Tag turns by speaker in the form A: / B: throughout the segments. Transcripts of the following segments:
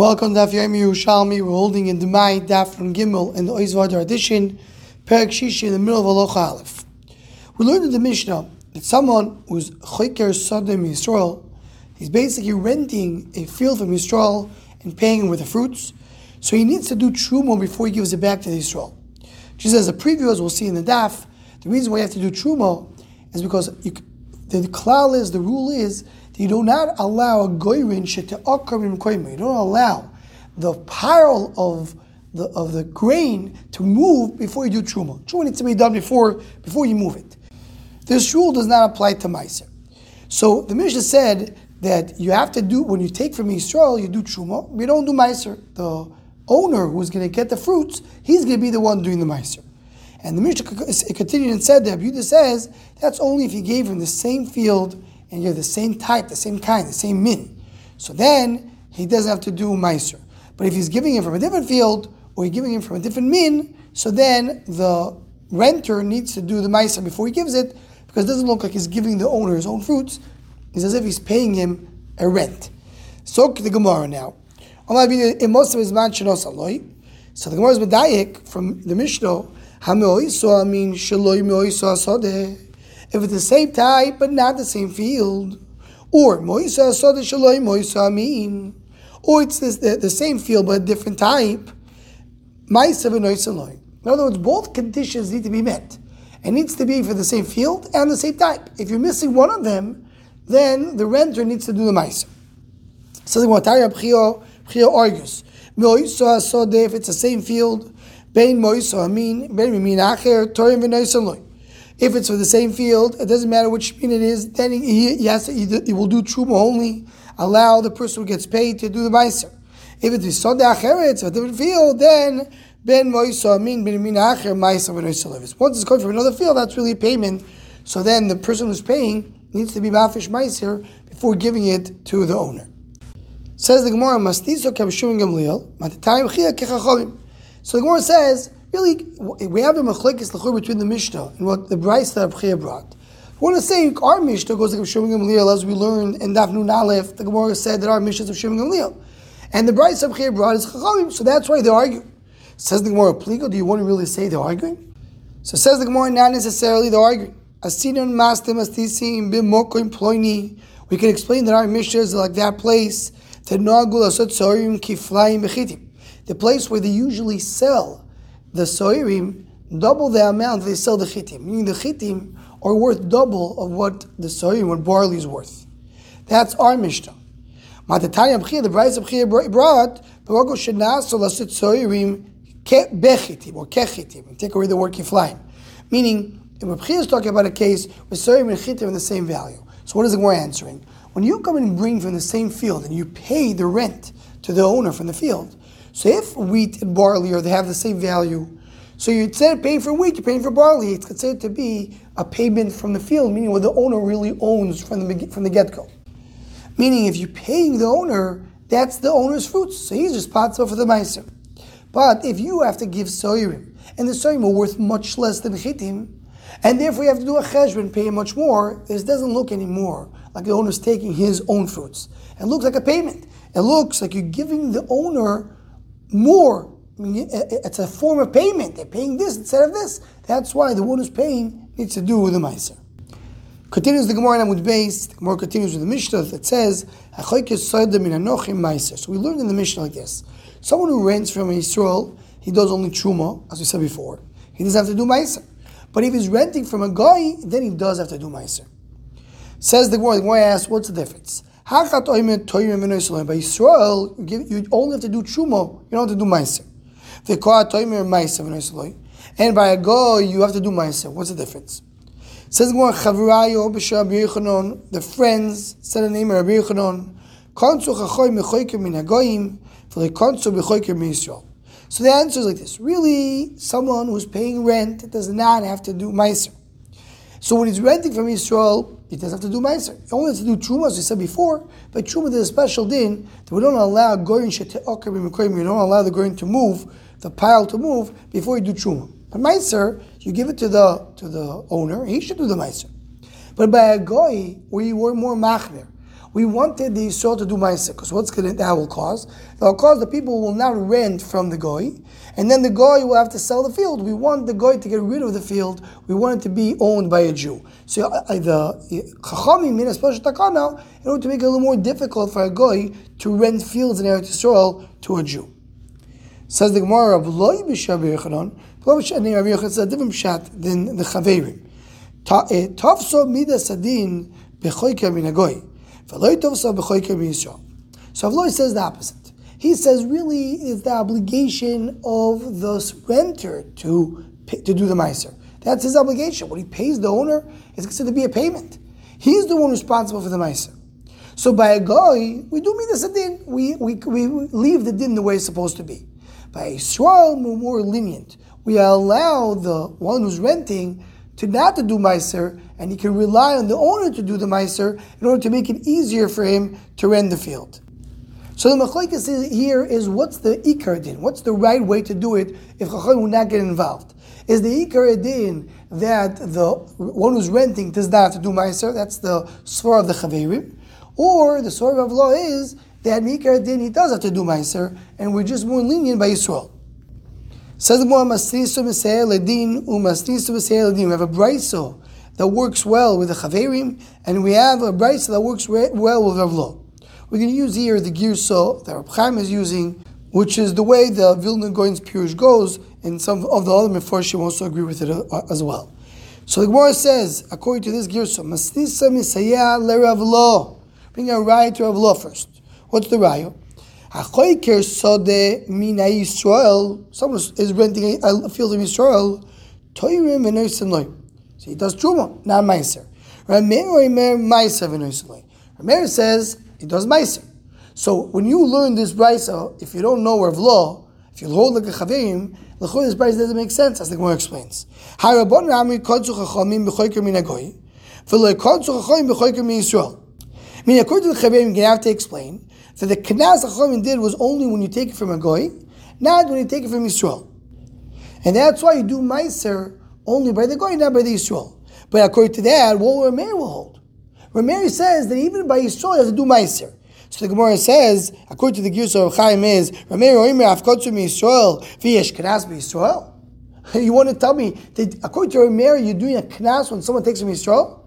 A: Welcome to Daf Yomi Yerushalmi. We're holding in Demai Daf from Gimel in the Oizvadar edition, Perak Shishi in the middle of Aloch Aleph. We learned in the Mishnah that someone who's Choyker Sodom Yisrael, he's basically renting a field from Yisrael and paying him with the fruits. So he needs to do Truma before he gives it back to the Yisrael. Just as a preview, as we'll see in the Daf, the reason why you have to do Truma is because you, the klal is, the rule is, you do not allow a goyrin shete'akarim koyma. You don't allow the pile of the of the grain to move before you do truma. Truma needs to be done before before you move it. This rule does not apply to meiser. So the Mishnah said that you have to do when you take from Yisrael, you do truma. We don't do meiser. The owner who's going to get the fruits, he's going to be the one doing the meiser. And the Mishnah continued and said that Abuda says that's only if you gave him the same field and you're the same type, the same kind, the same min. So then he doesn't have to do meiser. But if he's giving him from a different field or you're giving him from a different min, so then the renter needs to do the meiser before he gives it because it doesn't look like he's giving the owner his own fruits. It's as if he's paying him a rent. So the Gemara now. So the Gemara is medayik from the Mishnah. If it's the same type but not the same field, or moisa soda shaloi moisa amin, or it's the, the same field but a different type, maisa v'noisa In other words, both conditions need to be met. It needs to be for the same field and the same type. If you're missing one of them, then the renter needs to do the maisa. So the Matari Abchio argues, Moisa Sode, if it's the same field, Bein Moisa Amin, Bein Mimin Acher, Torim V'noisa loy. If it's for the same field, it doesn't matter which min it is, then he, he, he, he will do truma only, allow the person who gets paid to do the meiser. If it is soda acheret, a different field, then ben moisa min ben min acher meiser ben Once it's coming from another field, that's really a payment. So then the person who's paying needs to be mafish meiser before giving it to the owner. Says the Gemara, Mastiso Kabshum Gamliel, Matatayim Chia Kechachovim. So the Gemara says, really, we have a machlekes lechur between the Mishnah and what the braisa that Abchia brought. We want to say our Mishnah goes like Shimon Gamliel, as we learned in Daf Nun Aleph. The Gemara said that our Mishnah is of Shimon Gamliel, and the braisa Abchia brought is Chachamim. So that's why they argue. Says the Gemara, Pligo, do you want to really say they're arguing? So says the Gemara, not necessarily they're arguing. We can explain that our Mishnah is like that place. The place where they usually sell the soirim double the amount they sell the chitim, meaning the chitim are worth double of what the soirim, what barley is worth. That's our Mishnah. Matatanya Bchia, the price of Bchia brought, the Barogo Shenas Lasit Soirim Bechitim or Kechitim. Take away the word Kiflaim. Meaning, if Bchia is talking about a case where Soirim and Chitim are the same value. So what is the Gemara answering? When you come and bring from the same field and you pay the rent to the owner from the field, so if wheat and barley are they have the same value, so you instead of paying for wheat, you're paying for barley. It's considered to be a payment from the field, meaning what the owner really owns from the from the get go. Meaning, if you're paying the owner, that's the owner's fruits, so he's responsible for the meiser. But if you have to give soyrim, and the soyrim are worth much less than chitim, and therefore you have to do a cheshbon, pay much more, this doesn't look anymore like the owner's taking his own fruits. It looks like a payment. It looks like you're giving the owner more. I mean, it's a form of payment. They're paying this instead of this. That's why the one who's paying needs to do with the Meiser. Continues the Gemara with base. The Gemara continues with the Mishnah that says, So we learned in the Mishnah like this. Someone who rents from Israel, he does only Truma, as we said before. He doesn't have to do Meiser. But if he's renting from a guy, then he does have to do Meiser. Says the Gemara, the Gemara asks, what's the difference? By Yisrael, you only have to do Truma, you don't have to do Meiser. And by a go, you have to do Meiser. What's the difference? Says more the friends said the name of Rabbi Yochanan, so the answer is like this. Really, someone who's paying rent does not have to do Meiser. So when he's renting from Israel, he doesn't have to do Meiser. He only has to do Truma, as we said before, but Truma is a special din that we don't allow Goyin Shete'okar we don't allow the Goyin to move, the pile to move, before you do Truma. But Meiser, you give it to the to the owner, he should do the Meiser. But by a Goy, we were more Machmer, we wanted the Yisrael to do Ma'aser, because what's going that will cause? That will cause the people will not rent from the Goy, and then the Goy will have to sell the field. We want the Goy to get rid of the field, we want it to be owned by a Jew. So uh, uh the Chachamim made a special takana in order to make it a little more difficult for a Goy to rent fields in Eretz Yisrael to a Jew. Says the Gemara of Loi B'Shav Yechanan, it's a different shot than the Chaverim. Tafso Midas Adin B'Choyka Min Agoy. So Avloi says the opposite. He says really it's the obligation of the renter to to do the meiser. That's his obligation. What he pays the owner is considered to be a payment. He's the one responsible for the meiser. So by a guy, we do mean midas din. We, we, we leave the din the way it's supposed to be. By a Israel, we're more lenient. We allow the one who's renting to not to do meiser, and he can rely on the owner to do the meiser in order to make it easier for him to rent the field. So the machlekes here is what's the ikar din? What's the right way to do it if chacham will not get involved? Is the ikar din that the one who's renting does not have to do meiser? That's the svar of the chaverim, or the svar of law is that ikar din he does have to do meiser, and we're just more lenient by Yisrael. Says the Masrisu Ledin, Umasrisu. We have a braiso that works well with the Chaverim, and we have a braiso that works well with Rav We're going to use here the Girso that Rab Chaim is using, which is the way the Vilna Goin's Pirush goes, and some of the other Mefarshim also agree with it uh, as well. So the Gemara says, according to this Girso, Masnisa Misaya Le Rav Bring a raya to Rav first. What's the raya? Achoiker sode mina Yisrael. Someone is renting a field in Yisrael. Toirim v'noisim So he does truma, not meiser. Rameir says he does meiser. So when you learn this brisa, if you don't know of law, if you hold like a chavim, the this brisa doesn't make sense, as the Gemara explains. Harabon rami kodzu chachamim b'choiker min agoy, v'lo kodzu chachamim b'choiker min Yisrael. I mean, according to the chavim, you have to explain that the knas Chachamim did was only when you take it from a goy, not when you take it from Israel. And that's why you do Meiser only by the goy, not by the Israel. But according to that, what will Rameir will hold. Rameir says that even by Israel, you have to do Meiser. So the Gemara says, according to the Girsa of Chaim is, Rameir Oimer Afkotzu Yisrael, V'yesh Knas Yisrael. You want to tell me that according to Rameir, you're doing a knas when someone takes from Yisrael?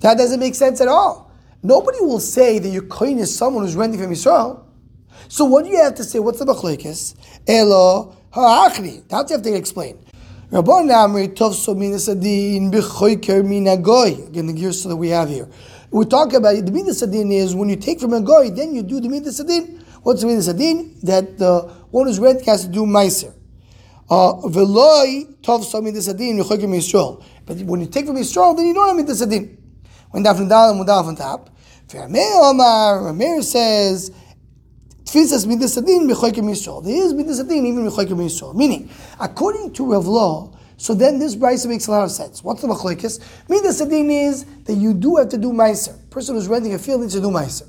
A: That doesn't make sense at all. Nobody will say that your kohen is someone who's renting from Israel. So what do you have to say? What's the machlekes? Elo ha'achri. That's you have to explain. Rabban Amri tov so minas adin b'choiker min agoy. Again, the gears that we have here. We talk about the minas is when you take from a goy, then you do the minas adin. What's the minas adin? That the one who's renting has to do meiser. Uh, Veloy tov so minas adin b'choiker min Yisrael. But when you take from Yisrael, then you don't have minas adin. When dafn dalam mudaf on top. Rameir Omar, Rameir says, Tfisas midas adin b'choikim Yisrael. There is midas adin even b'choikim Yisrael. Meaning, according to Rav Law, so then this brisa makes a lot of sense. What's the machlekes? Midas adin is that you do have to do meiser. Person who's renting a field needs to do meiser.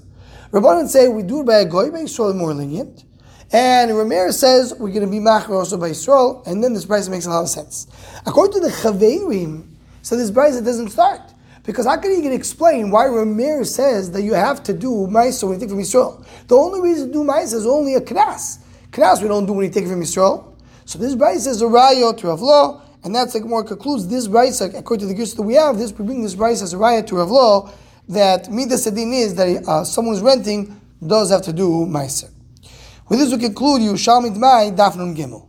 A: Rabbanan say we do it by a goy, by Yisrael more lenient. And Rameir says we're going to be machmer also by Yisrael, and then this brisa makes a lot of sense. According to the Chaverim, so this brisa doesn't start. Because how can you even explain why Ramir says that you have to do Maisa when you take from Yisrael? The only reason to do Maisa is only a Knas. Knas we don't do when you take from Yisrael. So this Brisa is a Raya to Law, and that's like more concludes this Brisa, according to the Gis that we have, this we bring this Brisa as a Raya to Law, that Midas Adin is that uh, someone who's renting does have to do Maisa. With this we conclude you Yerushalmi Demai Dafnun Gimel.